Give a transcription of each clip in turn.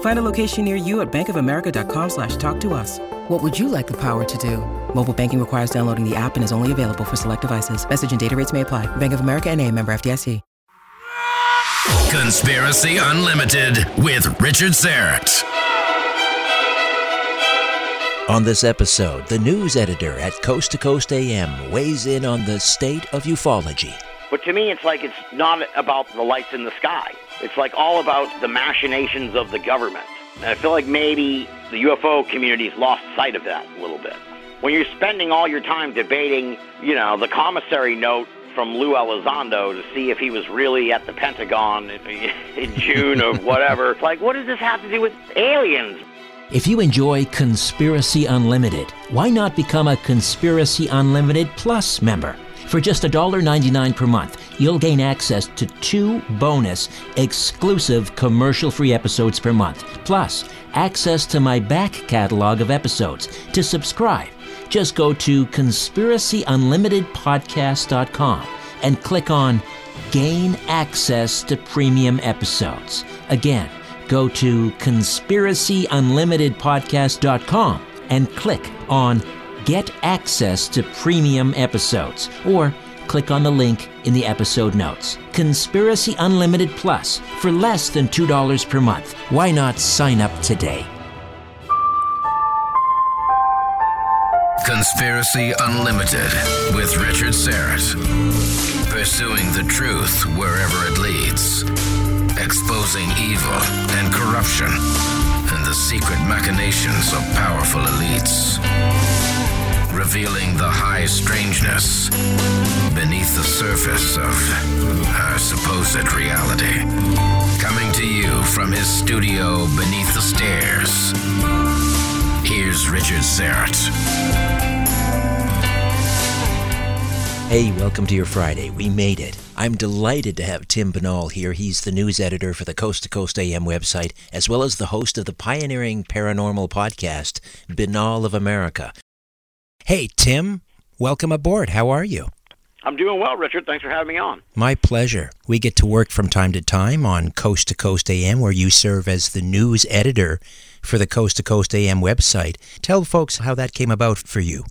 Find a location near you at bankofamerica.com slash talk to us. What would you like the power to do? Mobile banking requires downloading the app and is only available for select devices. Message and data rates may apply. Bank of America and a member FDIC. Conspiracy Unlimited with Richard Syrett. On this episode, the news editor at Coast to Coast AM weighs in on the state of ufology. But to me, it's like it's not about the lights in the sky. It's like all about the machinations of the government. And I feel like maybe the UFO community's lost sight of that a little bit. When you're spending all your time debating, you know, the commissary note from Lou Elizondo to see if he was really at the Pentagon in June or whatever, it's like, what does this have to do with aliens? If you enjoy Conspiracy Unlimited, why not become a Conspiracy Unlimited Plus member? For just $1.99 per month, you'll gain access to two bonus, exclusive commercial free episodes per month, plus access to my back catalog of episodes. To subscribe, just go to conspiracyunlimitedpodcast.com and click on Gain Access to Premium Episodes. Again, go to conspiracyunlimitedpodcast.com and click on Get Access to Premium Episodes or click on the link in the episode notes. Conspiracy Unlimited Plus for less than $2 per month. Why not sign up today? Conspiracy Unlimited with Richard Syrett. Pursuing the truth wherever it leads. Exposing evil and corruption and the secret machinations of powerful elites. Revealing the high strangeness beneath the surface of our supposed reality. Coming to you from his studio beneath the stairs. Here's Richard Syrett. Hey, welcome to your Friday. We made it. I'm delighted to have Tim Binnall here. He's the news editor for the Coast to Coast AM website, as well as the host of the pioneering paranormal podcast, Binnall of America. Hey, Tim, welcome aboard. How are you? I'm doing well, Richard. Thanks for having me on. My pleasure. We get to work from time to time on Coast to Coast AM, where you serve as the news editor for the Coast to Coast AM website. Tell folks how that came about for you.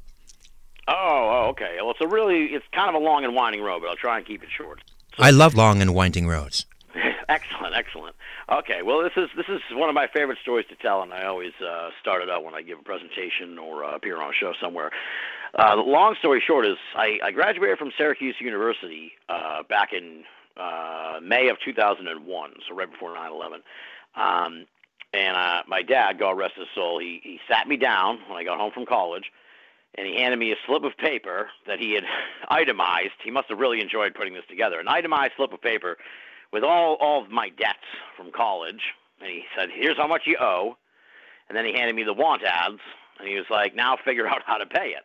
Oh, oh, okay. Well, it's a really, it's kind of a long and winding road, but I'll try and keep it short. I love long and winding roads. Excellent, excellent. Okay, well, this is this is one of my favorite stories to tell, and I always uh, start it out when I give a presentation or uh, appear on a show somewhere. Uh, long story short is I, I graduated from Syracuse University uh, back in uh, May of 2001, so right before 9/11. Um, and uh, my dad, God rest his soul, he he sat me down when I got home from college, and he handed me a slip of paper that he had itemized. He must have really enjoyed putting this together. An itemized slip of paper with all all of my debts from college, and he said, "Here's how much you owe," and then he handed me the want ads, and he was like, "Now figure out how to pay it."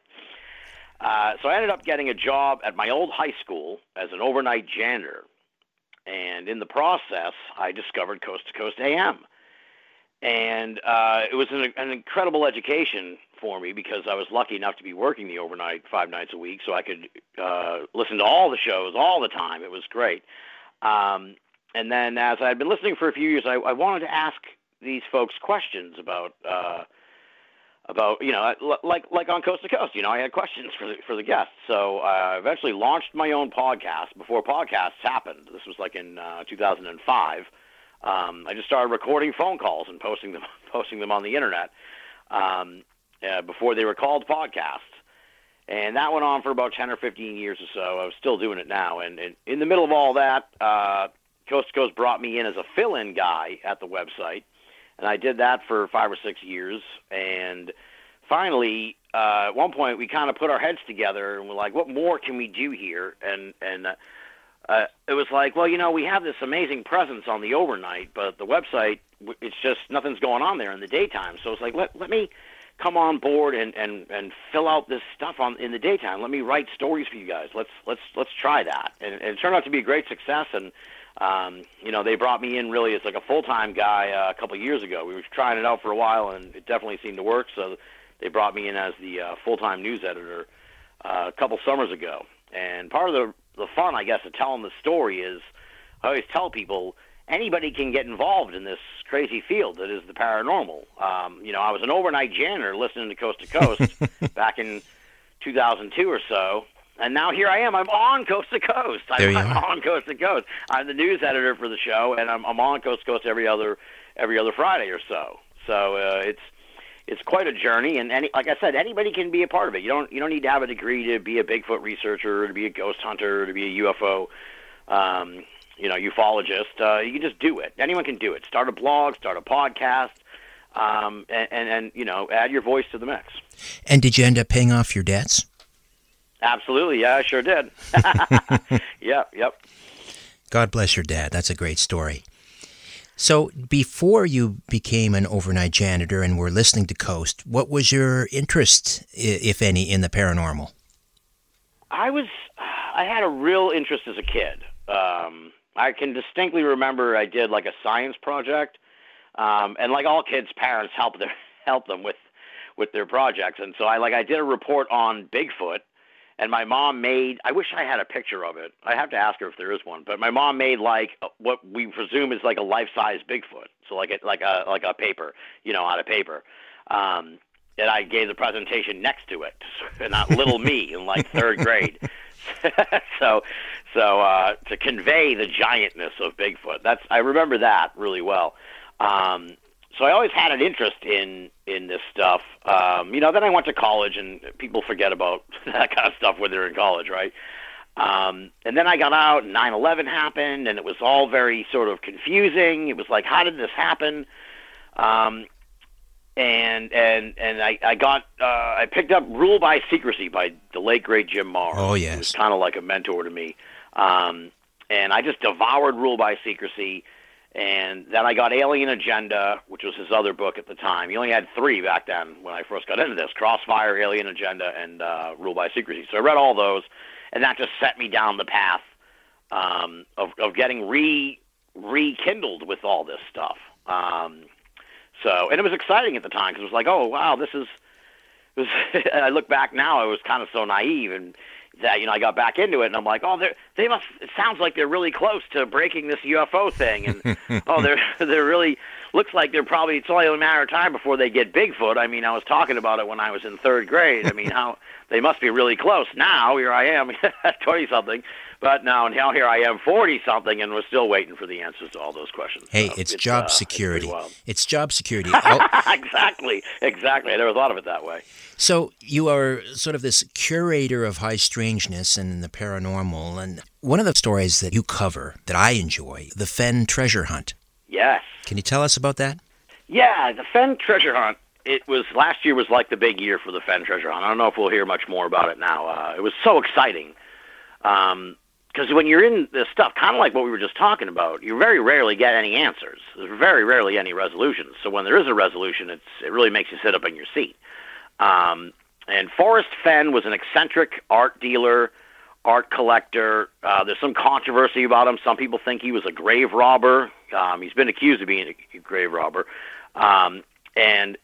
Uh, so I ended up getting a job at my old high school as an overnight janitor, and in the process, I discovered Coast to Coast AM, and uh, it was an, an incredible education for me because I was lucky enough to be working the overnight five nights a week, so I could uh, listen to all the shows all the time. It was great. Um, and then as I had been listening for a few years, I, I wanted to ask these folks questions about uh, about you know like like on Coast to Coast. You know, I had questions for the for the guests. So I eventually launched my own podcast before podcasts happened. This was like in uh, 2005. Um, I just started recording phone calls and posting them posting them on the internet um, uh, before they were called podcasts. And that went on for about 10 or 15 years or so. I was still doing it now. And, and in the middle of all that, uh, Coast to Coast brought me in as a fill in guy at the website. And I did that for five or six years. And finally, uh, at one point, we kind of put our heads together and we're like, what more can we do here? And, and, uh, uh, it was like, well, you know, we have this amazing presence on the overnight, but the website, it's just nothing's going on there in the daytime. So it's like, let let me come on board and and and fill out this stuff on in the daytime. Let me write stories for you guys. Let's let's let's try that. And, and it turned out to be a great success. And um, you know, they brought me in really as like a full time guy uh, a couple years ago. We were trying it out for a while, and it definitely seemed to work. So they brought me in as the uh, full time news editor uh, a couple summers ago. And part of the the fun, I guess, of telling the story is I always tell people anybody can get involved in this crazy field that is the paranormal. Um, you know, I was an overnight janitor listening to Coast to Coast back in 2002 or so, and now here I am. I'm on Coast to Coast. There I'm, you I'm are. on Coast to Coast. I'm the news editor for the show, and I'm, I'm on Coast to Coast every other every other Friday or so. So uh, it's it's quite a journey, and any, like I said, anybody can be a part of it. You don't you don't need to have a degree to be a Bigfoot researcher, to be a ghost hunter, to be a UFO, um, you know, ufologist. Uh, you can just do it. Anyone can do it. Start a blog, start a podcast, um, and, and and you know, add your voice to the mix. And did you end up paying off your debts? Absolutely, yeah, I sure did. yep, yep. God bless your dad. That's a great story. So, before you became an overnight janitor and were listening to Coast, what was your interest, if any, in the paranormal? I was I had a real interest as a kid. Um, I can distinctly remember I did like a science project, um, and like all kids, parents help their help them with with their projects. And so I like I did a report on Bigfoot, and my mom made. I wish I had a picture of it. I have to ask her if there is one. But my mom made like what we presume is like a life size Bigfoot, so like a like a like a paper, you know, out of paper. Um, and I gave the presentation next to it, not little me in like third grade. so, so uh, to convey the giantness of Bigfoot, that's I remember that really well. Um, so I always had an interest in in this stuff. Um, you know, then I went to college, and people forget about that kind of stuff when they're in college, right? Um, and then I got out, and 9/11 happened, and it was all very sort of confusing. It was like, how did this happen? Um, and and and I I got uh, I picked up Rule by Secrecy by the late great Jim Marrs. Oh, He yes. was kind of like a mentor to me. Um, and I just devoured Rule by Secrecy. And then I got Alien Agenda, which was his other book at the time. He only had three back then when I first got into this: Crossfire, Alien Agenda, and uh, Rule by Secrecy. So I read all those, and that just set me down the path um, of of getting re rekindled with all this stuff. Um, so, and it was exciting at the time because it was like, oh wow, this is. It was, I look back now, I was kind of so naive, and that you know I got back into it, and I'm like, oh, they they must. It sounds like they're really close to breaking this UFO thing, and oh, they're they're really looks like they're probably it's only a matter of time before they get Bigfoot. I mean, I was talking about it when I was in third grade. I mean, how they must be really close. Now here I am, twenty something, but now now here I am, forty something, and we're still waiting for the answers to all those questions. Hey, So it's, job uh, security. It's, It's job security. Oh, exactly, exactly. I never thought of it that way. so you are sort of this curator of high strangeness and the paranormal, and one of the stories that you cover that I enjoy, the Fenn treasure hunt. Yes. Can you tell us about that? Yeah, the Fenn treasure hunt. It was last year was like the big year for the Fenn treasure hunt. I don't know if we'll hear much more about it now. Uh, it was so exciting because when you're in this stuff, kind of like what we were just talking about, you very rarely get any answers. There's very rarely any resolutions. So when there is a resolution, it's it really makes you sit up in your seat. Um, and Forrest Fenn was an eccentric art dealer, art collector. Uh, there's some controversy about him. Some people think he was a grave robber. Um, he's been accused of being a grave robber. Um, and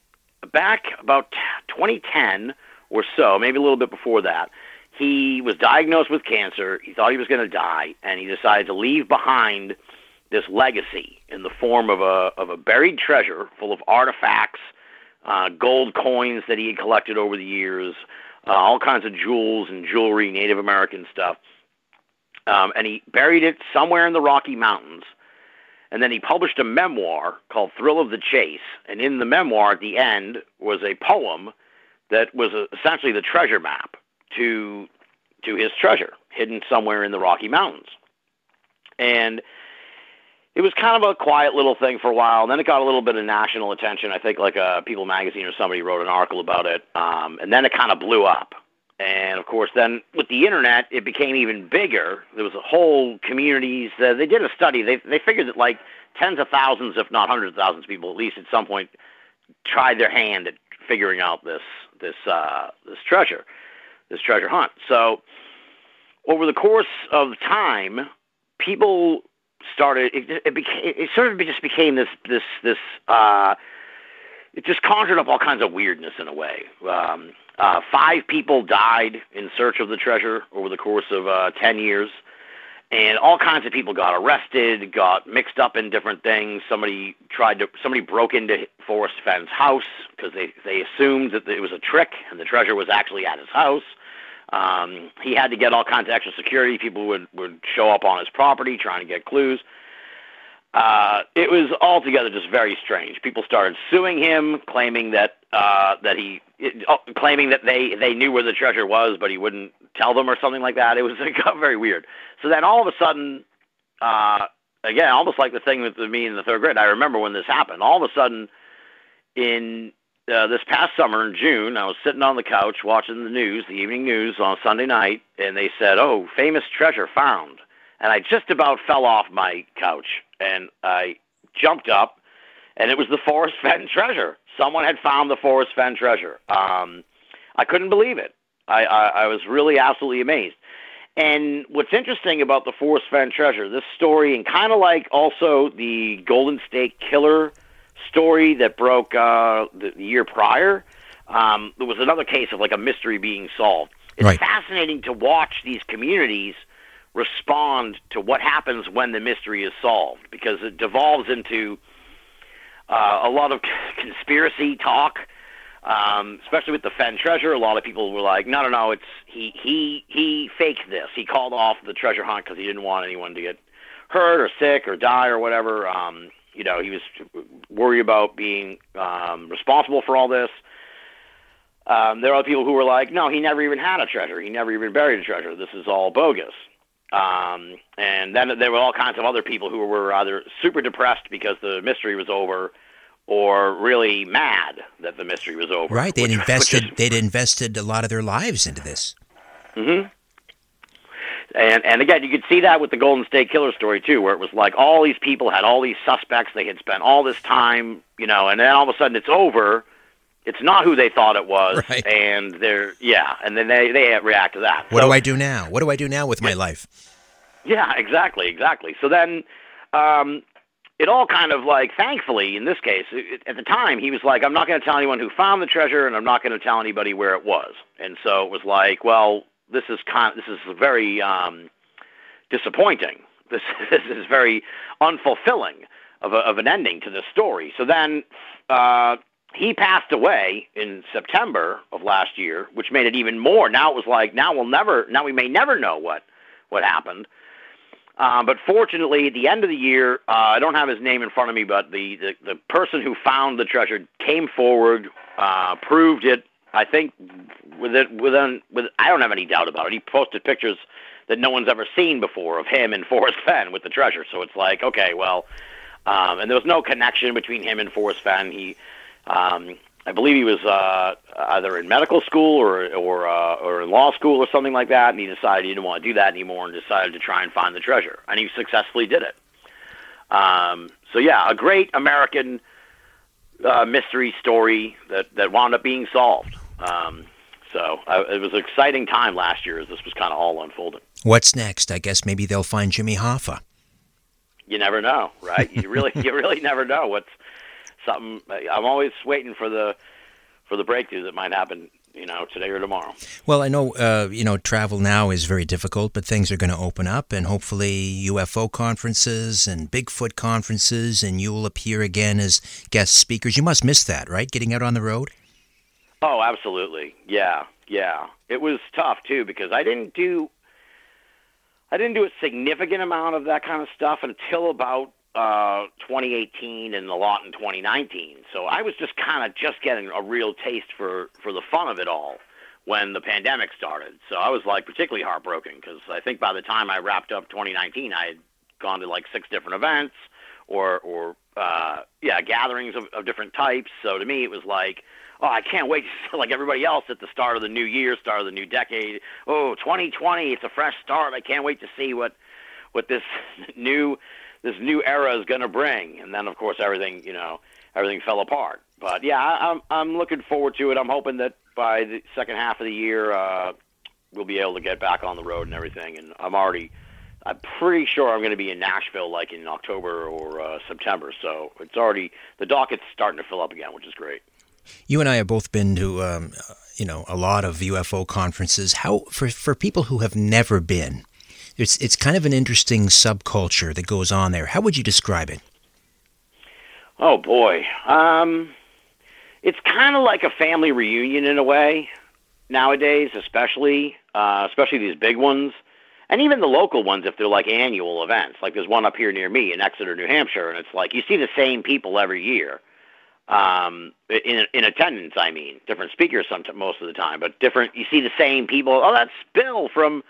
back about 2010 or so, maybe a little bit before that, he was diagnosed with cancer. He thought he was going to die, and he decided to leave behind this legacy in the form of a of a buried treasure full of artifacts, uh, gold coins that he had collected over the years, uh, all kinds of jewels and jewelry, Native American stuff. Um, and he buried it somewhere in the Rocky Mountains. And then he published a memoir called Thrill of the Chase. And in the memoir, at the end, was a poem that was uh essentially the treasure map to to his treasure, hidden somewhere in the Rocky Mountains. And it was kind of a quiet little thing for a while. And then it got a little bit of national attention. I think like a People magazine or somebody wrote an article about it. Um, and then it kind of blew up. And of course, then with the internet, it became even bigger. There was a whole communities. Uh, they did a study. They they figured that like tens of thousands, if not hundreds of thousands, of people at least at some point tried their hand at figuring out this this uh, this treasure, this treasure hunt. So over the course of time, people started. It, it became. It sort of just became this this this. Uh, it just conjured up all kinds of weirdness in a way. Um, uh, five people died in search of the treasure over the course of uh, ten years, and all kinds of people got arrested, got mixed up in different things. Somebody tried to. Somebody broke into Forrest Fenn's house because they they assumed that it was a trick and the treasure was actually at his house. Um, he had to get all kinds of extra security. People would would show up on his property trying to get clues. Uh, it was altogether just very strange. People started suing him, claiming that uh, that he it, uh, claiming that they they knew where the treasure was, but he wouldn't tell them or something like that. It was it got very weird. So then all of a sudden, uh, again, almost like the thing with me in the third grade. I remember when this happened. All of a sudden, in uh, this past summer in June, I was sitting on the couch watching the news, the evening news on Sunday night, and they said, "Oh, famous treasure found." And I just about fell off my couch, and I jumped up, and it was the Forrest Fenn treasure. Someone had found the Forrest Fenn treasure. Um, I couldn't believe it. I, I, I was really absolutely amazed. And what's interesting about the Forrest Fenn treasure, this story, and kind of like also the Golden State Killer story that broke uh, the, the year prior, um, there was another case of like a mystery being solved. It's Right. fascinating to watch these communities respond to what happens when the mystery is solved because it devolves into uh, a lot of conspiracy talk, um, especially with the Fenn treasure. A lot of people were like, "No, no, no, it's he, he, he faked this. He called off the treasure hunt because he didn't want anyone to get hurt or sick or die or whatever. Um, you know, he was worried about being um, responsible for all this." Um, there are people who were like, "No, he never even had a treasure. He never even buried a treasure. This is all bogus." Um, and then there were all kinds of other people who were either super depressed because the mystery was over, or really mad that the mystery was over. Right. They'd which- which invested. is- they'd invested a lot of their lives into this. Mm-hmm. And and again, you could see that with the Golden State Killer story too, where it was like all these people had all these suspects. They had spent all this time, you know, and then all of a sudden it's over. It's not who they thought it was, Right. and they're yeah, and then they they react to that. What So- do I do now? What do I do now with my life? Yeah, exactly, exactly. So then, um, it all kind of like, thankfully, in this case, it, at the time, he was like, I'm not going to tell anyone who found the treasure, and I'm not going to tell anybody where it was. And so it was like, well, this is con- this is very um, disappointing. This this is very unfulfilling of, a, of an ending to this story. So then uh, he passed away in September of last year, which made it even more. Now it was like now we'll never now we may never know what what happened. Uh, but fortunately, at the end of the year, uh, I don't have his name in front of me, but the, the, the person who found the treasure came forward, uh, proved it. I think within, within, with I don't have any doubt about it. He posted pictures that no one's ever seen before of him and Forrest Fenn with the treasure. So it's like, okay, well, um, and there was no connection between him and Forrest Fenn. He, um, I believe he was uh, either in medical school or or uh, or in law school or something like that, and he decided he didn't want to do that anymore and decided to try and find the treasure, and he successfully did it. Um, so yeah, a great American uh, mystery story that that wound up being solved. Um, so uh, it was an exciting time last year as this was kind of all unfolding. What's next? I guess maybe they'll find Jimmy Hoffa. You never know, right? You really, you really never know what's something. I'm always waiting for the for the breakthrough that might happen. You know, today or tomorrow. Well, I know uh, you know travel now is very difficult, but things are going to open up, and hopefully UFO conferences and Bigfoot conferences, and you will appear again as guest speakers. You must miss that, right? Getting out on the road. Oh, absolutely. Yeah, yeah. It was tough too because I didn't do I didn't do a significant amount of that kind of stuff until about uh, 2018 and a lot in 2019. So I was just kind of just getting a real taste for for the fun of it all when the pandemic started. So I was like particularly heartbroken because I think by the time I wrapped up 2019, I had gone to like six different events or or uh, yeah gatherings of, of different types. So to me, it was like. Oh, I can't wait like everybody else at the start of the new year, start of the new decade. Oh, 2020, it's a fresh start. I can't wait to see what what this new this new era is going to bring. And then, of course, everything you know, everything fell apart. But yeah, I, I'm I'm looking forward to it. I'm hoping that by the second half of the year, uh, we'll be able to get back on the road and everything. And I'm already, I'm pretty sure I'm going to be in Nashville like in October or uh, September. So it's already the docket's starting to fill up again, which is great. You and I have both been to, um, you know, a lot of UFO conferences. How for for people who have never been, it's it's kind of an interesting subculture that goes on there. How would you describe it? Oh boy, um, it's kind of like a family reunion in a way nowadays, especially uh, especially these big ones, and even the local ones if they're like annual events. Like there's one up here near me in Exeter, New Hampshire, and it's like you see the same people every year um, in in attendance. I mean, different speakers some most of the time, but different. You see the same people. Oh, that's Bill from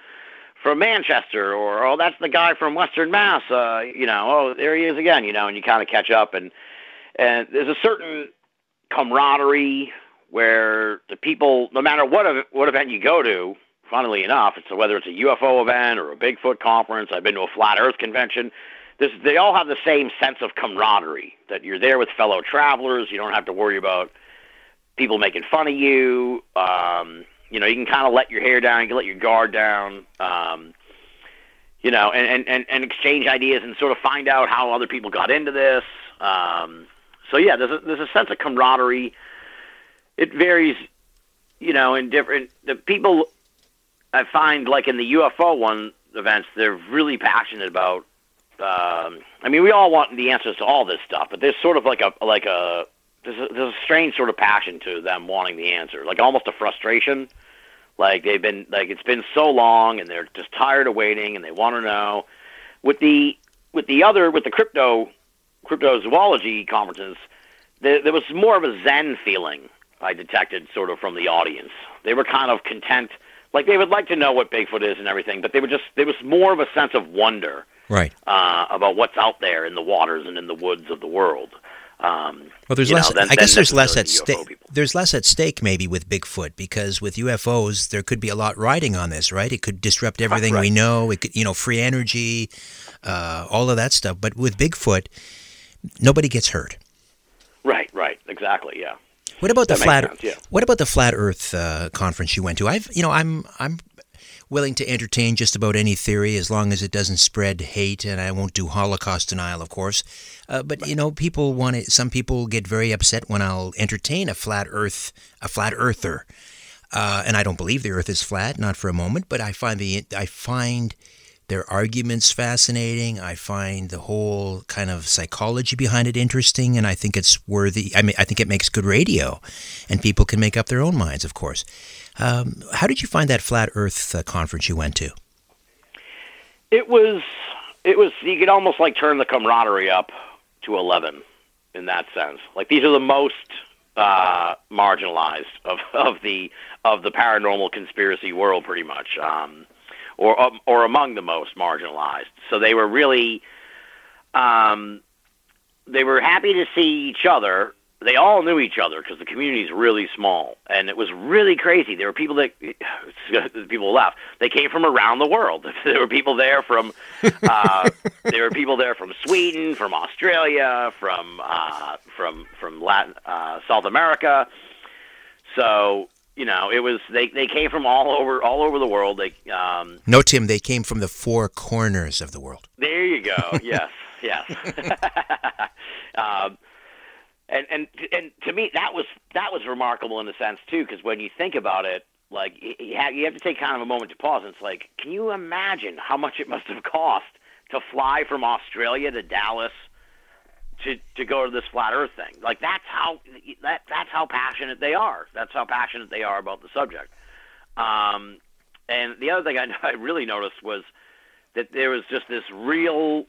from Manchester, or oh, that's the guy from Western Mass. Uh, you know, oh, there he is again. You know, and you kind of catch up, and and there's a certain camaraderie where the people, no matter what what event you go to, funnily enough, it's whether it's a UFO event or a Bigfoot conference. I've been to a flat Earth convention. This, they all have the same sense of camaraderie that you're there with fellow travelers. You don't have to worry about people making fun of you. Um, you know, you can kind of let your hair down, you can let your guard down, um, you know, and, and, and, and exchange ideas and sort of find out how other people got into this. Um, so yeah, there's a, there's a sense of camaraderie. It varies, you know, in different the people. I find like in the UFO one events, they're really passionate about. Um, I mean, we all want the answers to all this stuff, but there's sort of like a like a there's a, there's a strange sort of passion to them wanting the answer, like almost a frustration. Like they've been like it's been so long, and they're just tired of waiting, and they want to know. With the with the other with the crypto cryptozoology conferences, there, there was more of a zen feeling I detected sort of from the audience. They were kind of content, like they would like to know what Bigfoot is and everything, but they were just there was more of a sense of wonder, right, uh, about what's out there in the waters and in the woods of the world. Um, well, there's less. Know, I guess there's less at stake. There's less at stake maybe with Bigfoot because with UFOs there could be a lot riding on this, right? It could disrupt everything right. we know. It could, you know, free energy, uh, all of that stuff. But with Bigfoot, nobody gets hurt. Right. Right. Exactly. Yeah. What about that the flat? Sense, yeah. What about the flat Earth uh, conference you went to? I've, you know, I'm, I'm willing to entertain just about any theory as long as it doesn't spread hate, and I won't do Holocaust denial, of course. Uh, but you know, people want it. Some people get very upset when I'll entertain a flat Earth, a flat Earther. uh, and I don't believe the Earth is flat, not for a moment. But I find the I find their arguments fascinating. I find the whole kind of psychology behind it interesting, and I think it's worthy. I mean, I think it makes good radio, and people can make up their own minds, of course. Um, how did you find that flat Earth uh, conference you went to? It was, it was. You could almost like turn the camaraderie up to eleven in that sense. Like these are the most uh, marginalized of of the of the paranormal conspiracy world, pretty much. Um, or um, or among the most marginalized. So they were really um, they were happy to see each other. They all knew each other because the community is really small, and it was really crazy. There were people that people left. They came from around the world. There were people there from uh, there were people there from Sweden, from Australia, from uh, from from Latin uh, South America. So you know, it was they they came from all over all over the world. They um, no, Tim, they came from the four corners of the world. There you go. yes, yes. um, and and and to me, that was that was remarkable in a sense too, because when you think about it, like you have, you have to take kind of a moment to pause. And it's like, can you imagine how much it must have cost to fly from Australia to Dallas? to to go to this flat Earth thing. Like that's how that that's how passionate they are. That's how passionate they are about the subject. Um, and the other thing I, I really noticed was that there was just this real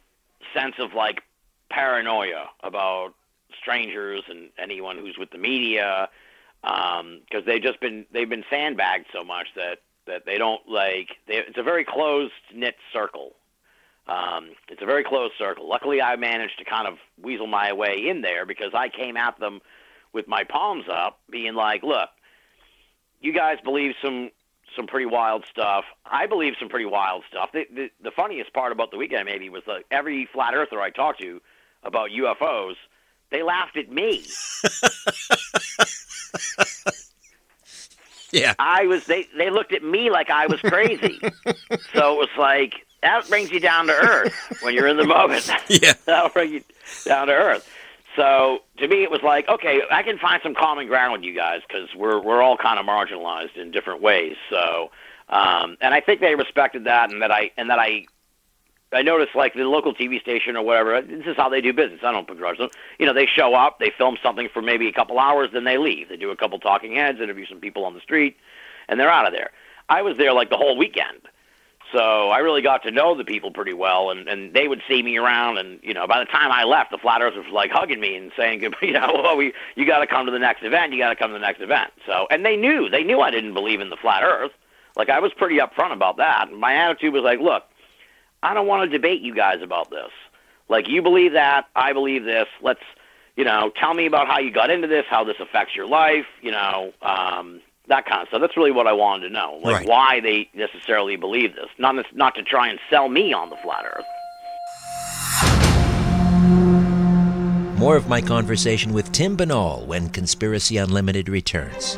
sense of like paranoia about strangers and anyone who's with the media because um, they've just been they've been sandbagged so much that that they don't like they, it's a very closed knit circle um, it's a very close circle. Luckily, I managed to kind of weasel my way in there because I came at them with my palms up, being like, "Look, you guys believe some some pretty wild stuff. I believe some pretty wild stuff." The the, the funniest part about the weekend maybe was like every flat earther I talked to about UFOs, they laughed at me. yeah. I was they they looked at me like I was crazy. so it was like that brings you down to earth when you're in the moment. yeah, that'll bring you down to earth. So to me, it was like, okay, I can find some common ground with you guys because we're we're all kind of marginalized in different ways. So, um, and I think they respected that, and that I and that I. I noticed, like the local TV station or whatever. This is how they do business. I don't begrudge them. You know, they show up, they film something for maybe a couple hours, then they leave. They do a couple talking heads, interview some people on the street, and they're out of there. I was there like the whole weekend, so I really got to know the people pretty well, and and they would see me around, and you know, by the time I left, the flat earthers were like hugging me and saying, you know, well, we you got to come to the next event, you got to come to the next event. So, and they knew, they knew I didn't believe in the flat Earth. Like I was pretty upfront about that. My attitude was like, look, I don't want to debate you guys about this. Like you believe that, I believe this. Let's, you know, tell me about how you got into this, how this affects your life. You know, um, that kind of stuff. That's really what I wanted to know, like right. why they necessarily believe this, not not to try and sell me on the flat Earth. More of my conversation with Tim Binnall when Conspiracy Unlimited returns.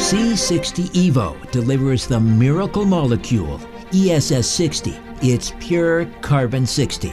C60 Evo delivers the miracle molecule, ESS 60. It's pure carbon 60.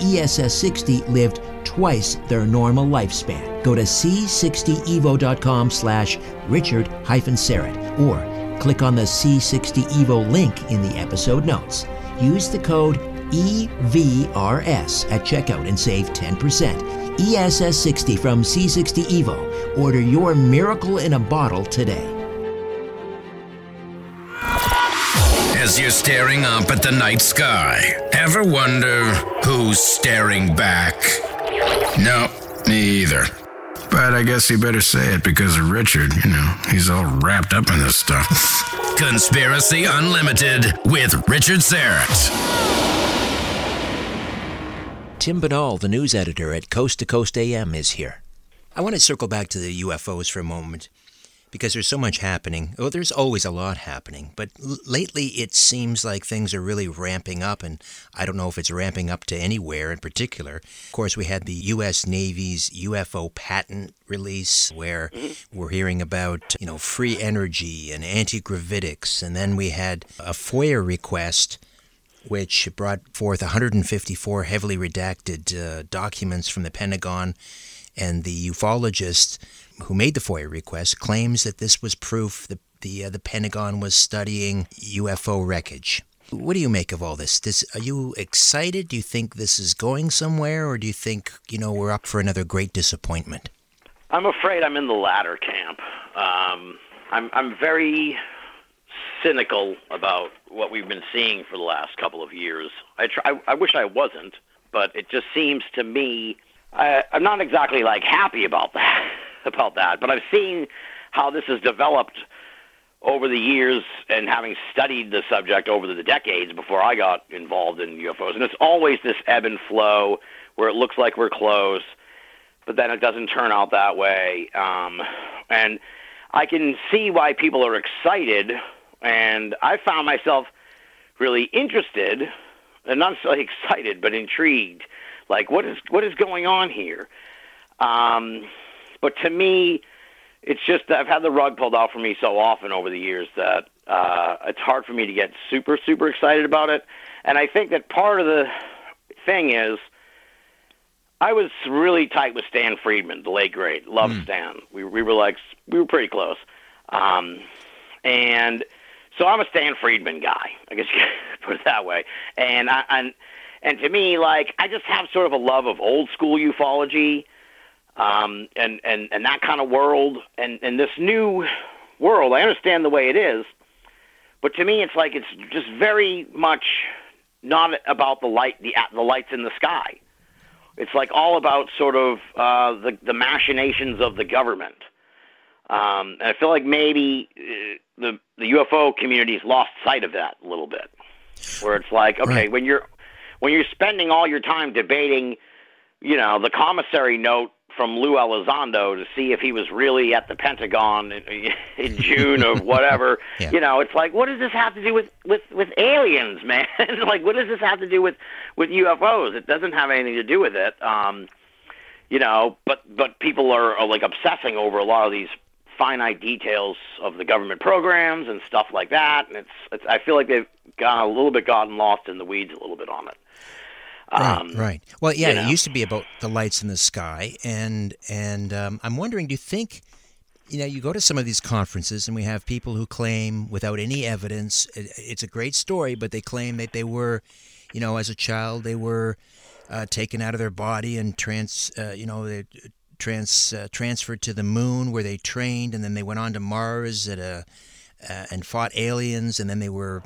ESS 60 lived twice their normal lifespan. Go to c60evo.com slash richard hyphen Syrett or click on the C60 Evo link in the episode notes. Use the code EVRS at checkout and save 10%. ESS 60 from C60 Evo. Order your miracle in a bottle today. As you're staring up at the night sky, ever wonder who's staring back? No, me either. But I guess you better say it because of Richard, you know, he's all wrapped up in this stuff. Conspiracy Unlimited with Richard Syrett. Tim Binnall, the news editor at Coast to Coast AM, is here. I want to circle back to the UFOs for a moment because there's so much happening. Oh, there's always a lot happening, but l- lately it seems like things are really ramping up, and I don't know if it's ramping up to anywhere in particular. Of course, we had the U.S. Navy's UFO patent release, where we're hearing about you know free energy and anti-gravitics, and then we had a FOIA request which brought forth 154 heavily redacted uh, documents from the Pentagon. And the ufologist who made the FOIA request claims that this was proof that the uh, the Pentagon was studying UFO wreckage. What do you make of all this? this? Are you excited? Do you think this is going somewhere, or do you think you know we're up for another great disappointment? I'm afraid I'm in the latter camp. Um, I'm I'm very cynical about what we've been seeing for the last couple of years. I try, I, I wish I wasn't, but it just seems to me I, I'm not exactly like happy about that about that. But I've seen how this has developed over the years and having studied the subject over the decades before I got involved in UFOs. And it's always this ebb and flow where it looks like we're close, but then it doesn't turn out that way. Um, and I can see why people are excited, and I found myself really interested, and not necessarily excited, but intrigued. Like, what is what is going on here? Um, but to me, it's just I've had the rug pulled out from me so often over the years that uh, it's hard for me to get super super excited about it. And I think that part of the thing is I was really tight with Stan Friedman, the late great. Loved mm. Stan. We we were like we were pretty close. Um, and so I'm a Stan Friedman guy. I guess you could put it that way. And I and and to me, like I just have sort of a love of old school ufology um, and and and that kind of world, and and this new world. I understand the way it is, but to me, it's like it's just very much not about the light, the the lights in the sky. It's like all about sort of uh, the the machinations of the government. Um, and I feel like maybe uh, the the UFO community's lost sight of that a little bit, where it's like, okay, right. when you're when you're spending all your time debating, you know, the commissary note from Lou Elizondo to see if he was really at the Pentagon in, in June or whatever. yeah. You know, it's like, what does this have to do with with with aliens, man? like, what does this have to do with with UFOs? It doesn't have anything to do with it. Um, you know, but but people are, are like obsessing over a lot of these finite details of the government programs and stuff like that, and it's, it's I feel like they've got a little bit gotten lost in the weeds a little bit on it. Um, right, right. Well, yeah, you know. it used to be about the lights in the sky, and and um, I'm wondering, do you think, you know, you go to some of these conferences, and we have people who claim, without any evidence, it, it's a great story, but they claim that they were, you know, as a child, they were uh, taken out of their body and trans, uh, you know, they trans uh, transferred to the moon where they trained, and then they went on to Mars at a uh, and fought aliens, and then they were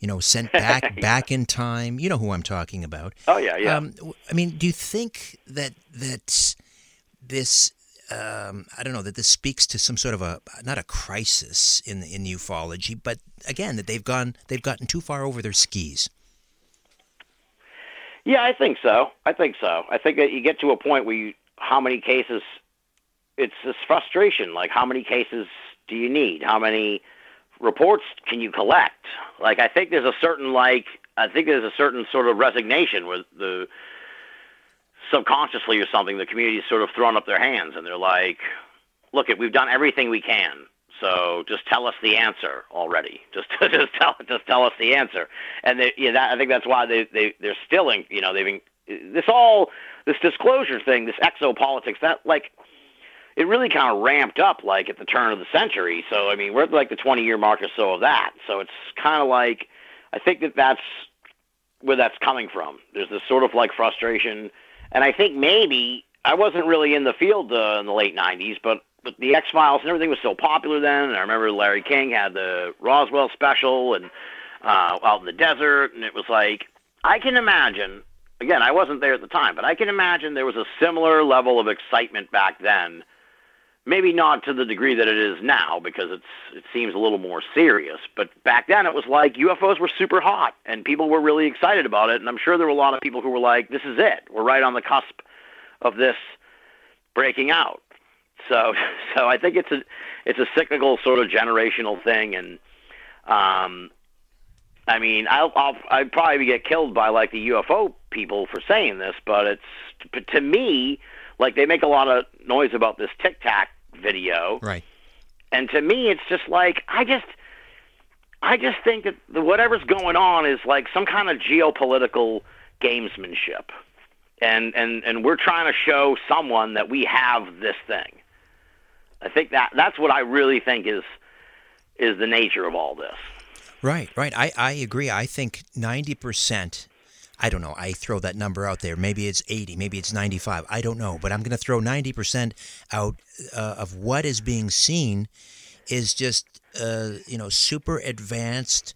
you know, sent back back in time. You know who I'm talking about. Oh yeah, yeah. Um, I mean, do you think that that this um, I don't know that this speaks to some sort of a not a crisis in in ufology, but again that they've gone they've gotten too far over their skis. Yeah, I think so. I think so. I think that you get to a point where you, how many cases, it's this frustration. Like, how many cases do you need? How many reports can you collect? Like, I think there's a certain like, I think there's a certain sort of resignation with the subconsciously or something. The community's sort of thrown up their hands and they're like, look, we've done everything we can. So just tell us the answer already. Just just tell just tell us the answer. And they, yeah, that, I think that's why they they they're still in, you know they've this all this disclosure thing, this exopolitics that like it really kind of ramped up like at the turn of the century. So I mean we're at like the 20 year mark or so of that. So it's kind of like I think that that's where that's coming from. There's this sort of like frustration, and I think maybe I wasn't really in the field uh, in the late 90s, but but the X Files and everything was so popular then. And I remember Larry King had the Roswell special and uh, out in the desert, and it was like I can imagine. Again, I wasn't there at the time, but I can imagine there was a similar level of excitement back then. Maybe not to the degree that it is now, because it's it seems a little more serious. But back then, it was like UFOs were super hot, and people were really excited about it. And I'm sure there were a lot of people who were like, "This is it. We're right on the cusp of this breaking out." So, so I think it's a it's a cyclical sort of generational thing, and um, I mean, I'll, I'll I'd probably get killed by like the UFO people for saying this, but it's to me like they make a lot of noise about this Tic Tac video, right? And to me, it's just like I just I just think that the, whatever's going on is like some kind of geopolitical gamesmanship. And, and and we're trying to show someone that we have this thing. I think that that's what I really think is is the nature of all this. Right, right. I, I agree. I think ninety percent. I don't know. I throw that number out there. Maybe it's 80, maybe it's 95. I don't know. But I'm going to throw 90% out uh, of what is being seen is just, uh, you know, super advanced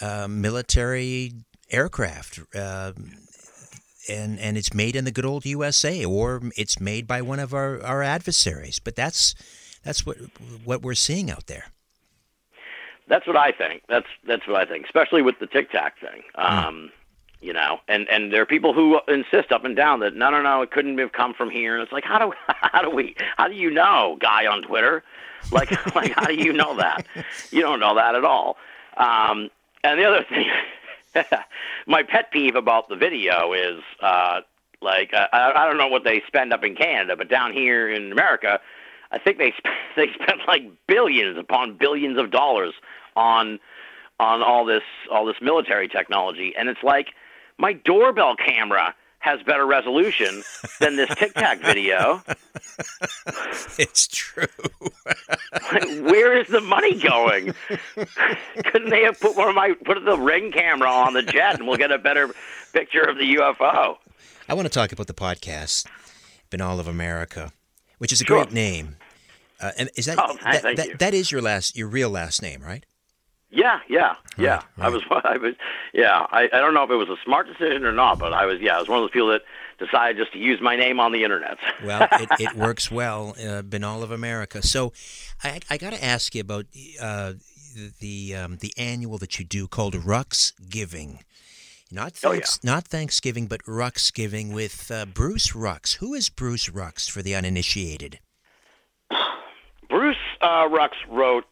uh, military aircraft. Um, and and it's made in the good old USA, or it's made by one of our, our adversaries. But that's that's what what we're seeing out there. That's what I think. That's that's what I think, especially with the Tic Tac thing. Hmm. Um. You know, and and there are people who insist up and down that no, no, no, it couldn't have come from here. And it's like, how do how do we how do you know, guy on Twitter? Like like how do you know that? You don't know that at all. Um, and the other thing my pet peeve about the video is uh, like I, I don't know what they spend up in Canada, but down here in America, I think they sp- they spend like billions upon billions of dollars on on all this all this military technology, and it's like my doorbell camera has better resolution than this Tic Tac video. It's true. Where is the money going? Couldn't they have put one of my put the ring camera on the jet and we'll get a better picture of the UFO? I want to talk about the podcast, Binnall of America, which is a sure. great name. Uh, and is that, oh, that, that, that is your last your real last name, right? Yeah, yeah, yeah. Right, I was, I was, yeah. I, I don't know if it was a smart decision or not, but I was, yeah, I was one of those people that decided just to use my name on the internet. well, it, it works well, uh, Binnall of America. So, I, I got to ask you about uh, the um, the annual that you do called Rux Giving. Not thanks, oh, yeah. not Thanksgiving, but Rux Giving with uh, Bruce Rux. Who is Bruce Rux for the uninitiated? Bruce uh, Rux wrote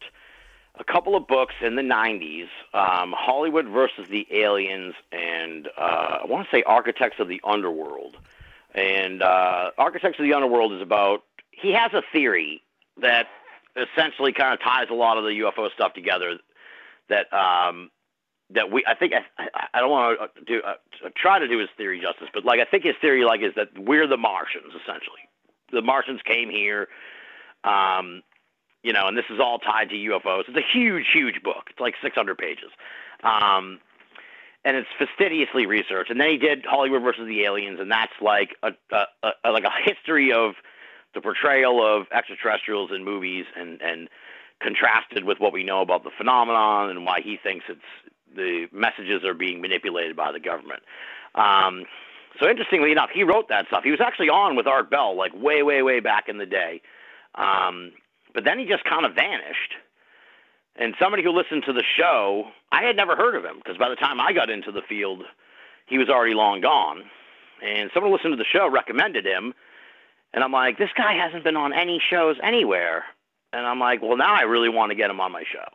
a couple of books in the 90s um, Hollywood versus the Aliens, and uh, I want to say Architects of the Underworld. And uh, Architects of the Underworld is about, he has a theory that essentially kind of ties a lot of the UFO stuff together that. Um, that we, I think, I, I don't want to do uh, try to do his theory justice, but like I think his theory, like, is that we're the Martians essentially. The Martians came here, um, you know, and this is all tied to UFOs. It's a huge, huge book. It's like 600 pages. Um, and it's fastidiously researched. And then he did Hollywood versus the Aliens, and that's like a, a, a like a history of the portrayal of extraterrestrials in movies, and and contrasted with what we know about the phenomenon and why he thinks it's the messages are being manipulated by the government. Um, so interestingly enough, he wrote that stuff. He was actually on with Art Bell like way, way, way back in the day. Um, but then he just kind of vanished. And somebody who listened to the show, I had never heard of him because by the time I got into the field, he was already long gone. And someone who listened to the show recommended him. And I'm like, this guy hasn't been on any shows anywhere. And I'm like, well, now I really want to get him on my show.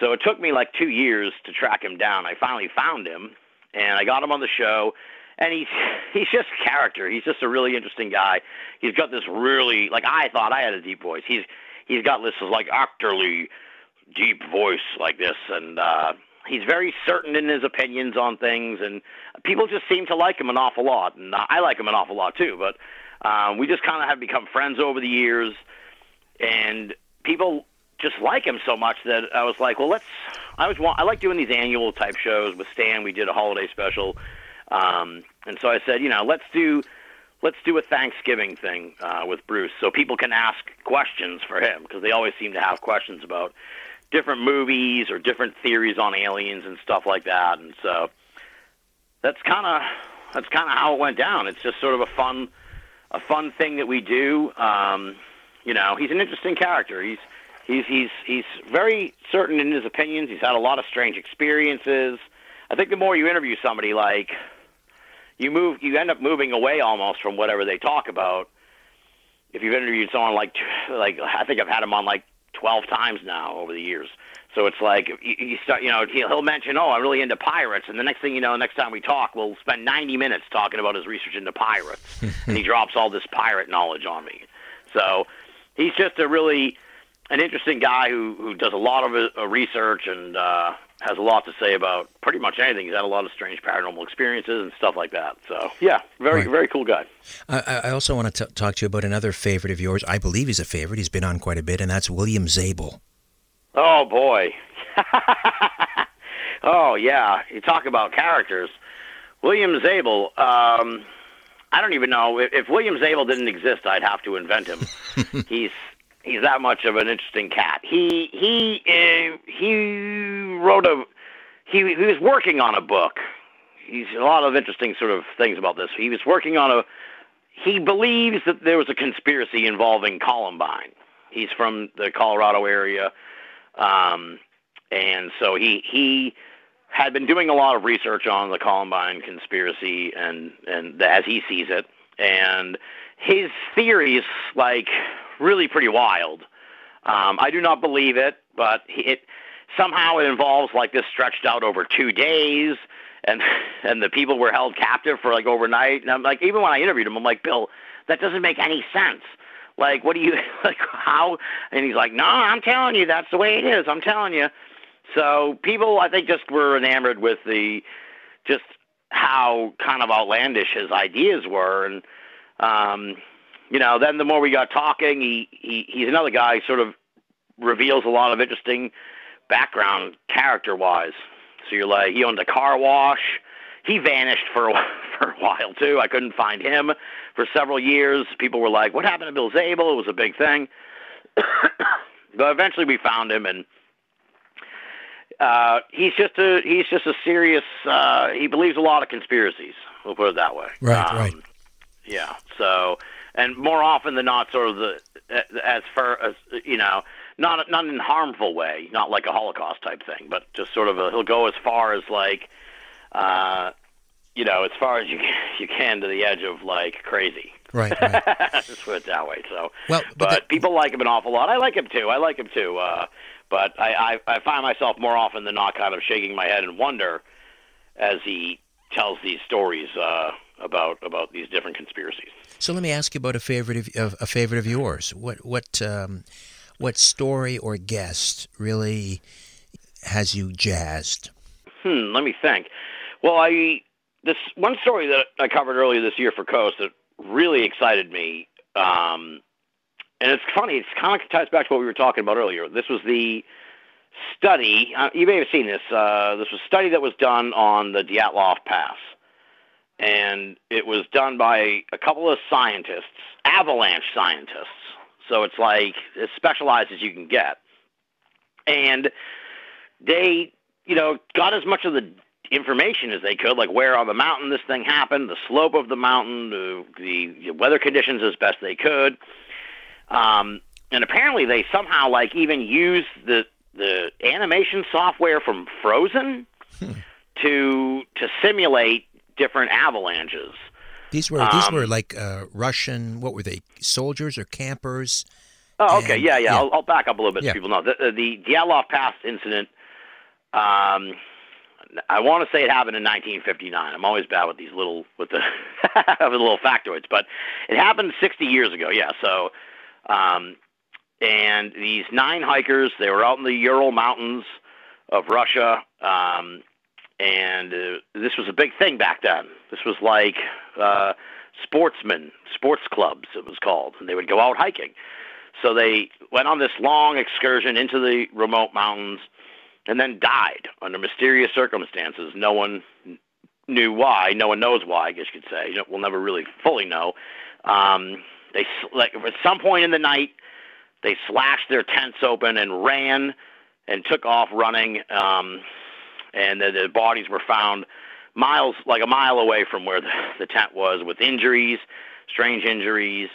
So it took me like two years to track him down. I finally found him, and I got him on the show. And he's he's just character. He's just a really interesting guy. He's got this really like I thought I had a deep voice. He's he's got this like actorly deep voice like this, and uh, he's very certain in his opinions on things, and people just seem to like him an awful lot, and I like him an awful lot too. But um, we just kind of have become friends over the years, and people just like him so much that I was like, well, let's. I was I like doing these annual type shows with Stan. We did a holiday special, um, and so I said, you know, let's do let's do a Thanksgiving thing uh, with Bruce, so people can ask questions for him because they always seem to have questions about different movies or different theories on aliens and stuff like that. And so that's kind of that's kind of how it went down. It's just sort of a fun a fun thing that we do. Um, you know, he's an interesting character. He's he's he's he's very certain in his opinions. He's had a lot of strange experiences. I think the more you interview somebody, like you move, you end up moving away almost from whatever they talk about. If you've interviewed someone like like I think I've had him on like 12 times now over the years. So it's like you, start, you know, he'll mention, "Oh, I'm really into pirates," and the next thing you know, next time we talk, we'll spend 90 minutes talking about his research into pirates, and he drops all this pirate knowledge on me. So he's just a really an interesting guy who who does a lot of uh, research and uh, has a lot to say about pretty much anything. He's had a lot of strange paranormal experiences and stuff like that. So yeah, very right. very cool guy. I, I also want to t- talk to you about another favorite of yours. I believe he's a favorite. He's been on quite a bit, and that's William Zabel. Oh boy. oh yeah, you talk about characters. William Zabel. Um, I don't even know if, if William Zabel didn't exist. I'd have to invent him. he's he's that much of an interesting cat. He he uh, he wrote a he he was working on a book. He's a lot of interesting sort of things about this. He was working on a he believes that there was a conspiracy involving Columbine. He's from the Colorado area, um, and so he he had been doing a lot of research on the Columbine conspiracy and and as he sees it, and his theories like really pretty wild. Um, I do not believe it, but it somehow it involves like this stretched out over two days, and and the people were held captive for like overnight. And I'm like, even when I interviewed him, I'm like, Bill, that doesn't make any sense. Like, what do you like? How? And he's like, No, I'm telling you, that's the way it is. I'm telling you. So people, I think, just were enamored with the just how kind of outlandish his ideas were, and um, you know, then the more we got talking, he, he he's another guy sort of reveals a lot of interesting background character wise. So you're like, he owned a car wash. He vanished for a, for a while too. I couldn't find him for several years. People were like, "What happened to Bill Zabel?" It was a big thing. but eventually, we found him, and uh, he's just a he's just a serious. Uh, he believes a lot of conspiracies. We'll put it that way. Right. Um, right. Yeah. So and more often than not, sort of the as far as you know, not not in a harmful way, not like a Holocaust type thing, but just sort of a, he'll go as far as like, uh, you know, as far as you you can to the edge of like crazy. Right. right. Just put it that way. So, well, but, but people like him an awful lot. I like him too. I like him too. Uh, but I, I I find myself more often than not kind of shaking my head and wonder as he tells these stories uh, about about these different conspiracies. So let me ask you about a favorite of, of a favorite of yours. What what um, what story or guest really has you jazzed? Hmm. Let me think. Well, I this one story that I covered earlier this year for Coast that really excited me. Um, and it's funny. It's kind of ties back to what we were talking about earlier. This was the study. Uh, you may have seen this. Uh, this was a study that was done on the Dyatlov Pass and it was done by a couple of scientists, avalanche scientists. So it's like as specialized as you can get. And they, you know, got as much of the information as they could, like where on the mountain this thing happened, the slope of the mountain, the, the weather conditions as best they could. Um, and apparently they somehow like even used the the animation software from Frozen to to simulate different avalanches. These were these Um, were like uh, Russian. What were they? Soldiers or campers? Oh, okay, And- yeah, yeah. yeah. I'll, I'll back up a little bit Yeah. so people know. The, the Dyatlov Pass incident, um, I want to say it happened in 1959. I'm always bad with these little with the with the little factoids, but it happened 60 years ago. Yeah, so um, and these nine hikers, they were out in the Ural Mountains of Russia, um, and uh, this was a big thing back then. This was like uh, sportsmen, sports clubs, it was called, and they would go out hiking. So they went on this long excursion into the remote mountains and then died under mysterious circumstances. No one knew why. No one knows why, I guess you could say. We'll never really fully know. Um, they like at some point in the night, they slashed their tents open and ran and took off running. Um, and the, the bodies were found miles, like a mile away from where the, the tent was, with injuries, strange injuries.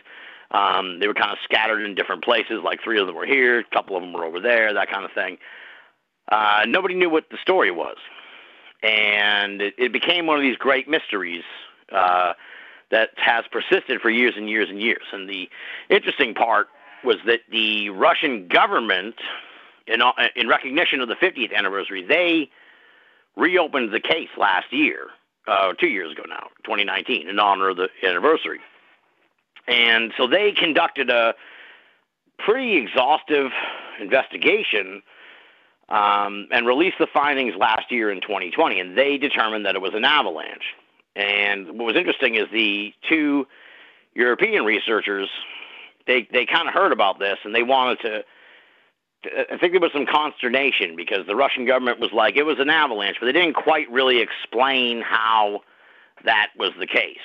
Um, they were kind of scattered in different places. Like three of them were here, a couple of them were over there, that kind of thing. Uh, nobody knew what the story was, and it, it became one of these great mysteries uh, that has persisted for years and years and years. And the interesting part was that the Russian government, in, in recognition of the 50th anniversary, they reopened the case last year, uh, two years ago now, 2019, in honor of the anniversary. And so they conducted a pretty exhaustive investigation um, and released the findings last year in 2020. And they determined that it was an avalanche. And what was interesting is the two European researchers, they, they kind of heard about this and they wanted to. I think there was some consternation because the Russian government was like, it was an avalanche, but they didn't quite really explain how that was the case.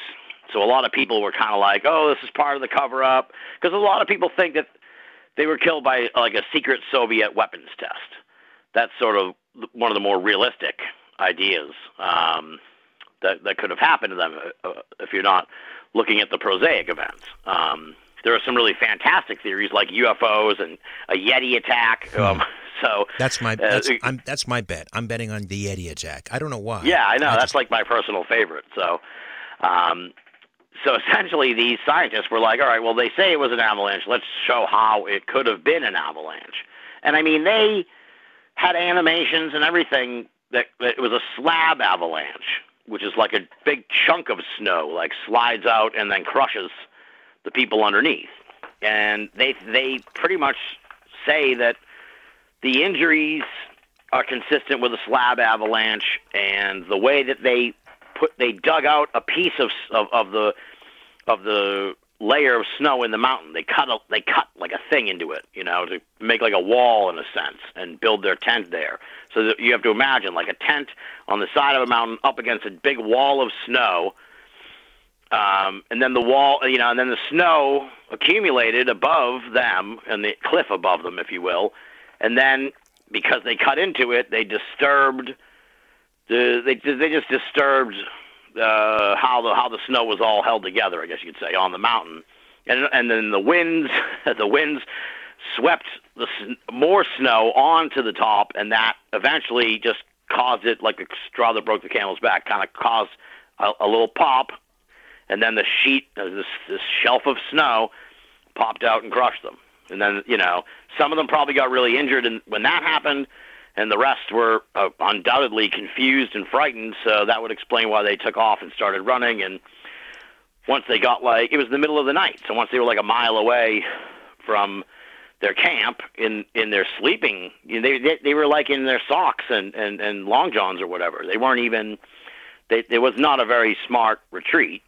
So a lot of people were kind of like, "Oh, this is part of the cover-up," because a lot of people think that they were killed by like a secret Soviet weapons test. That's sort of one of the more realistic ideas um, that that could have happened to them uh, if you're not looking at the prosaic events. Um, there are some really fantastic theories like UFOs and a Yeti attack. Um, so That's my uh, that's I'm that's my bet. I'm betting on the Yeti attack. I don't know why. Yeah, I know. That's just- like my personal favorite. So, um, so essentially, these scientists were like, "All right, well, they say it was an avalanche. Let's show how it could have been an avalanche." And I mean, they had animations and everything that, that it was a slab avalanche, which is like a big chunk of snow, like slides out and then crushes the people underneath. And they they pretty much say that the injuries are consistent with a slab avalanche, and the way that they put they dug out a piece of of, of the of the layer of snow in the mountain. They cut a, they cut like a thing into it, you know, to make like a wall in a sense, and build their tent there. So that you have to imagine like a tent on the side of a mountain up against a big wall of snow. Um, and then the wall, you know, and then the snow accumulated above them and the cliff above them, if you will. And then because they cut into it, they disturbed the they they just disturbed uh, how the how the snow was all held together, I guess you could say, on the mountain. And and then the winds the winds swept the more snow onto the top, and that eventually just caused it like a straw that broke the camel's back, kind of caused a, a little pop, and then the sheet, uh, this this shelf of snow, popped out and crushed them. And then you know some of them probably got really injured and when that happened, and the rest were uh, undoubtedly confused and frightened. So that would explain why they took off and started running. And once they got like it was the middle of the night, so once they were like a mile away from their camp in in their sleeping, you know, they, they they were like in their socks and and and long johns or whatever. They weren't even. They, it was not a very smart retreat.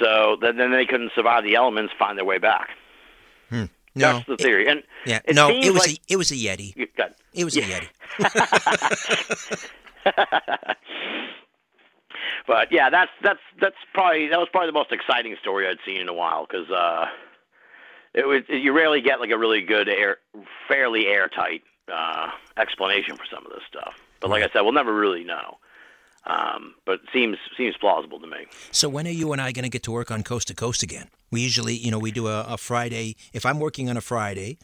So then, then they couldn't survive the elements, find their way back. No, That's the theory. And yeah, it no, it was like, a, it was a Yeti. It was a Yeti. But yeah, that's that's that's probably that was probably the most exciting story I'd seen in a while because uh, it was you rarely get like a really good air, fairly airtight uh, explanation for some of this stuff. But like I said, we'll never really know. Um, but it seems seems plausible to me. So when are you and I going to get to work on Coast to Coast again? We usually, you know, we do a, a Friday. If I'm working on a Friday,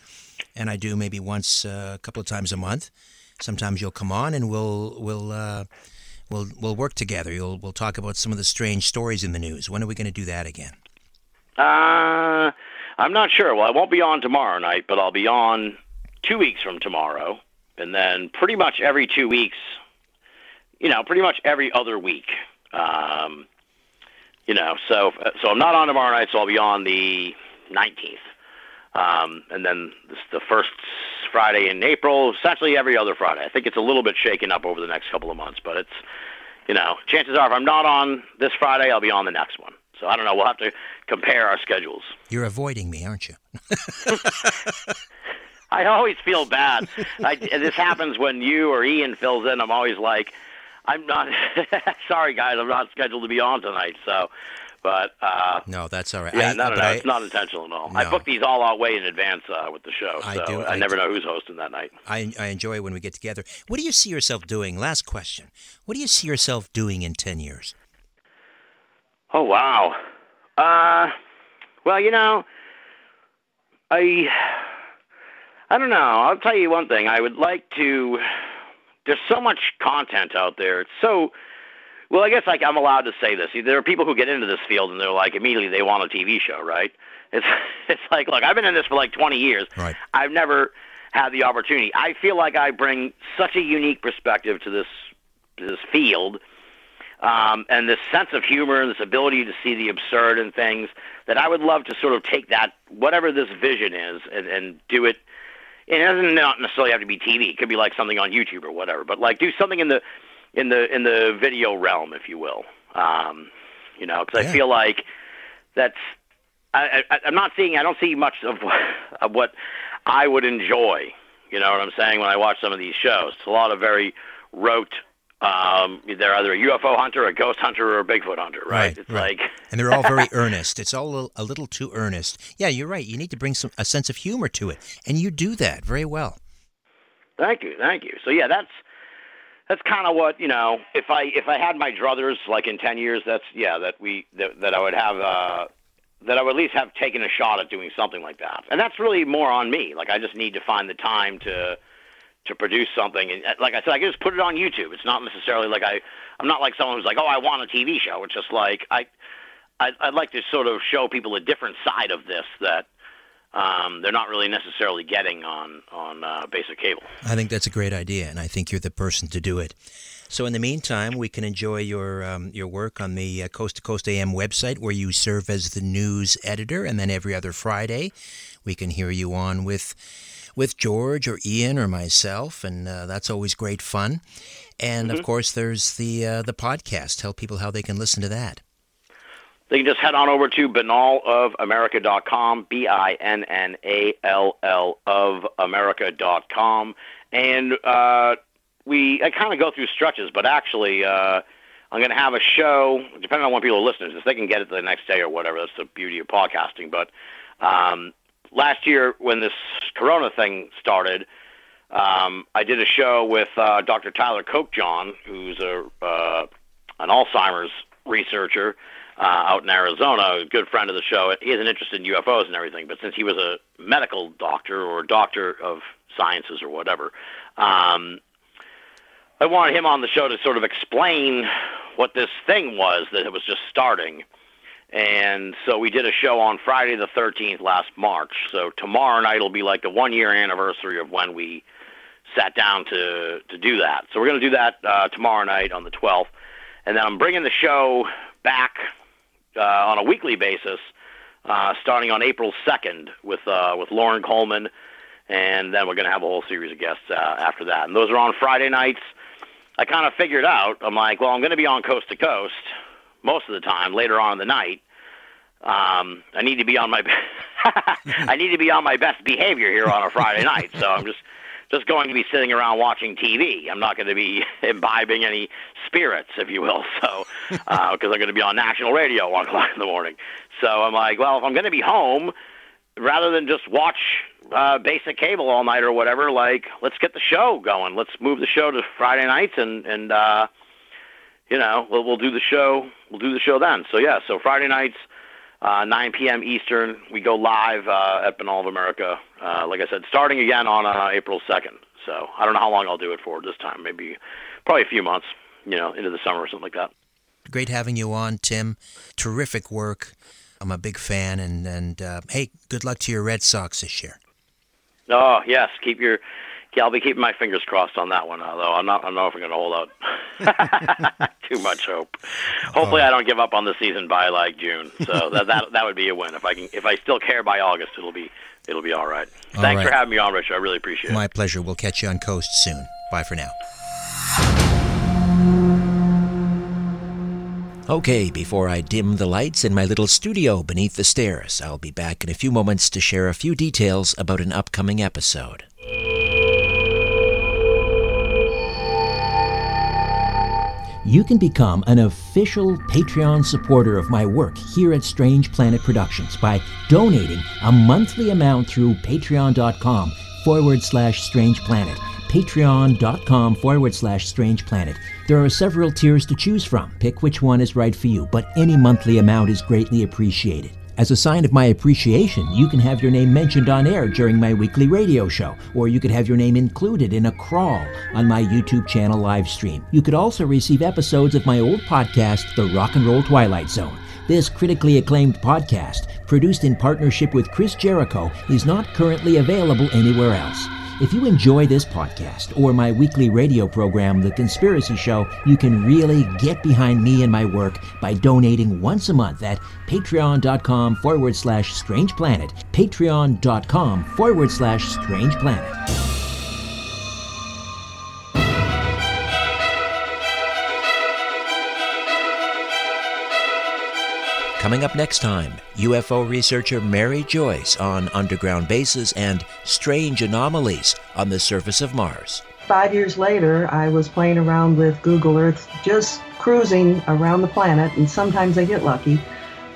and I do maybe once uh, a couple of times a month, sometimes you'll come on and we'll we'll uh, we'll we'll work together. You'll we'll talk about some of the strange stories in the news. When are we going to do that again? Uh, I'm not sure. Well, I won't be on tomorrow night, but I'll be on two weeks from tomorrow, and then pretty much every two weeks. You know, pretty much every other week. Um, you know, so so I'm not on tomorrow night, so I'll be on the 19th. Um, and then this, the first Friday in April, essentially every other Friday. I think it's a little bit shaken up over the next couple of months, but it's, you know, chances are if I'm not on this Friday, I'll be on the next one. So I don't know. We'll have to compare our schedules. You're avoiding me, aren't you? I always feel bad. I, this happens when you or Ian fills in. I'm always like, I'm not. sorry, guys, I'm not scheduled to be on tonight. So but uh, no, that's all right. Yeah, I, no, no, no, I, it's not intentional at all. No. I book these all out way in advance uh, with the show, so I do- I, I never do. know who's hosting that night. I, I enjoy when we get together. What do you see yourself doing? Last question. What do you see yourself doing in ten years? Oh wow. Uh, well, you know, I I don't know. I'll tell you one thing. I would like to. There's so much content out there. It's so. Well, I guess like I'm allowed to say this. There are people who get into this field and they're like immediately they want a TV show, right? It's it's like look, I've been in this for like 20 years. Right. I've never had the opportunity. I feel like I bring such a unique perspective to this to this field um, and this sense of humor and this ability to see the absurd in things that I would love to sort of take that whatever this vision is and, and do it. It doesn't not necessarily have to be TV. It could be like something on YouTube or whatever. But like do something in the in the in the video realm, if you will. Um, you know, because Yeah. I feel like that's. I, I, I'm not seeing. I don't see much of what, of what I would enjoy. You know what I'm saying when I watch some of these shows. It's a lot of very rote. Um, they're either a UFO hunter, a ghost hunter, or a Bigfoot hunter, right? it's like and they're all very earnest. It's all a little, a little too earnest. Yeah, you're right. You need to bring some a sense of humor to it, and you do that very well. Thank you, thank you. So yeah, that's that's kind of what you know. If I if I had my druthers like in ten years, that's yeah that we that, that I would have uh, that I would at least have taken a shot at doing something like that. And that's really more on me. Like I just need to find the time to to produce something. And like I said, I can just put it on YouTube. It's not necessarily like I I'm not like someone who's like, oh, I want a TV show. It's just like I. I'd, I'd like to sort of show people a different side of this that um, they're not really necessarily getting on on uh, basic cable. I think that's a great idea, and I think you're the person to do it. So, in the meantime, we can enjoy your um, your work on the uh, Coast to Coast AM website, where you serve as the news editor, and then every other Friday, we can hear you on with with George or Ian or myself, and uh, that's always great fun. And of course, there's the uh, the podcast. Tell people how they can listen to that. They can just head on over to binnallofamerica.com, B-I-N-N-A-L-L of America.com. And uh, we, I kind of go through stretches, but actually, uh, I'm going to have a show, depending on when people are listening to this, they can get it the next day or whatever. That's the beauty of podcasting. But um, last year, when this corona thing started, um, I did a show with uh, Dr. Tyler Kokjohn, who's a uh, an Alzheimer's researcher uh, out in Arizona, a good friend of the show. He has an interest in UFOs and everything, but since he was a medical doctor or doctor of sciences or whatever, um, I wanted him on the show to sort of explain what this thing was that it was just starting. And so we did a show on Friday the 13th last March. So tomorrow night will be like the one year anniversary of when we sat down to to do that. So we're going to do that uh, tomorrow night on the 12th, and then I'm bringing the show back uh, on a weekly basis, uh, starting on April 2nd with uh, with Loren Coleman, and then we're going to have a whole series of guests uh, after that. And those are on Friday nights. I kind of figured out. I'm like, well, I'm going to be on coast to coast most of the time later on in the night. Um, I need to be on my I need to be on my best behavior here on a Friday night. So I'm just just going to be sitting around watching TV. I'm not going to be imbibing any spirits, if you will. So because I'm going to be on national radio at one o'clock in the morning. So I'm like, well, if I'm going to be home, rather than just watch uh, basic cable all night or whatever, like let's get the show going. Let's move the show to Friday nights and and uh, you know, we'll, we'll do the show. We'll do the show then. So yeah, so Friday nights, uh, 9 p.m. Eastern, we go live uh, at Binnall of America. Uh, like I said, starting again on uh, April 2nd. So I don't know how long I'll do it for this time. Maybe, probably a few months. You know, into the summer or something like that. Great having you on, Tim. Terrific work. I'm a big fan, and and uh, hey, good luck to your Red Sox this year. Oh yes, keep your. Yeah, I'll be keeping my fingers crossed on that one. Uh, Although I'm not, I'm not going to hold out too much hope. Hopefully, oh. I don't give up on the season by like June. So that that that would be a win. If I can, if I still care by August, it'll be it'll be all right. All Thanks right. for having me on, Richard. I really appreciate it. My pleasure. We'll catch you on Coast soon. Bye for now. Okay, before I dim the lights in my little studio beneath the stairs, I'll be back in a few moments to share a few details about an upcoming episode. You can become an official Patreon supporter of my work here at Strange Planet Productions by donating a monthly amount through patreon.com forward slash strange planet. Patreon.com forward slash strange planet. There are several tiers to choose from. Pick which one is right for you, but any monthly amount is greatly appreciated. As a sign of my appreciation, you can have your name mentioned on air during my weekly radio show, or you could have your name included in a crawl on my YouTube channel live stream. You could also receive episodes of my old podcast, The Rock and Roll Twilight Zone. This critically acclaimed podcast, produced in partnership with Chris Jericho, is not currently available anywhere else. If you enjoy this podcast or my weekly radio program, The Conspiracy Show, you can really get behind me and my work by donating once a month at patreon.com forward slash strange planet. Patreon.com forward slash strange planet. Coming up next time, UFO researcher Mary Joyce on underground bases and strange anomalies on the surface of Mars. Five years later, I was playing around with Google Earth, just cruising around the planet, and sometimes I get lucky,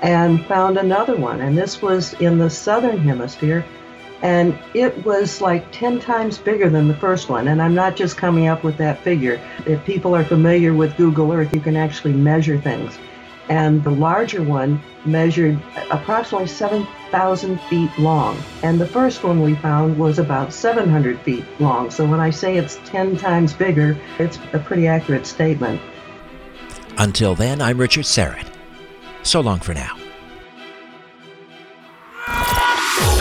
and found another one. And this was in the southern hemisphere, and it was like 10 times bigger than the first one. And I'm not just coming up with that figure. If people are familiar with Google Earth, you can actually measure things. And the larger one measured approximately 7,000 feet long. And the first one we found was about 700 feet long. So when I say it's 10 times bigger, it's a pretty accurate statement. Until then, I'm Richard Syrett. So long for now.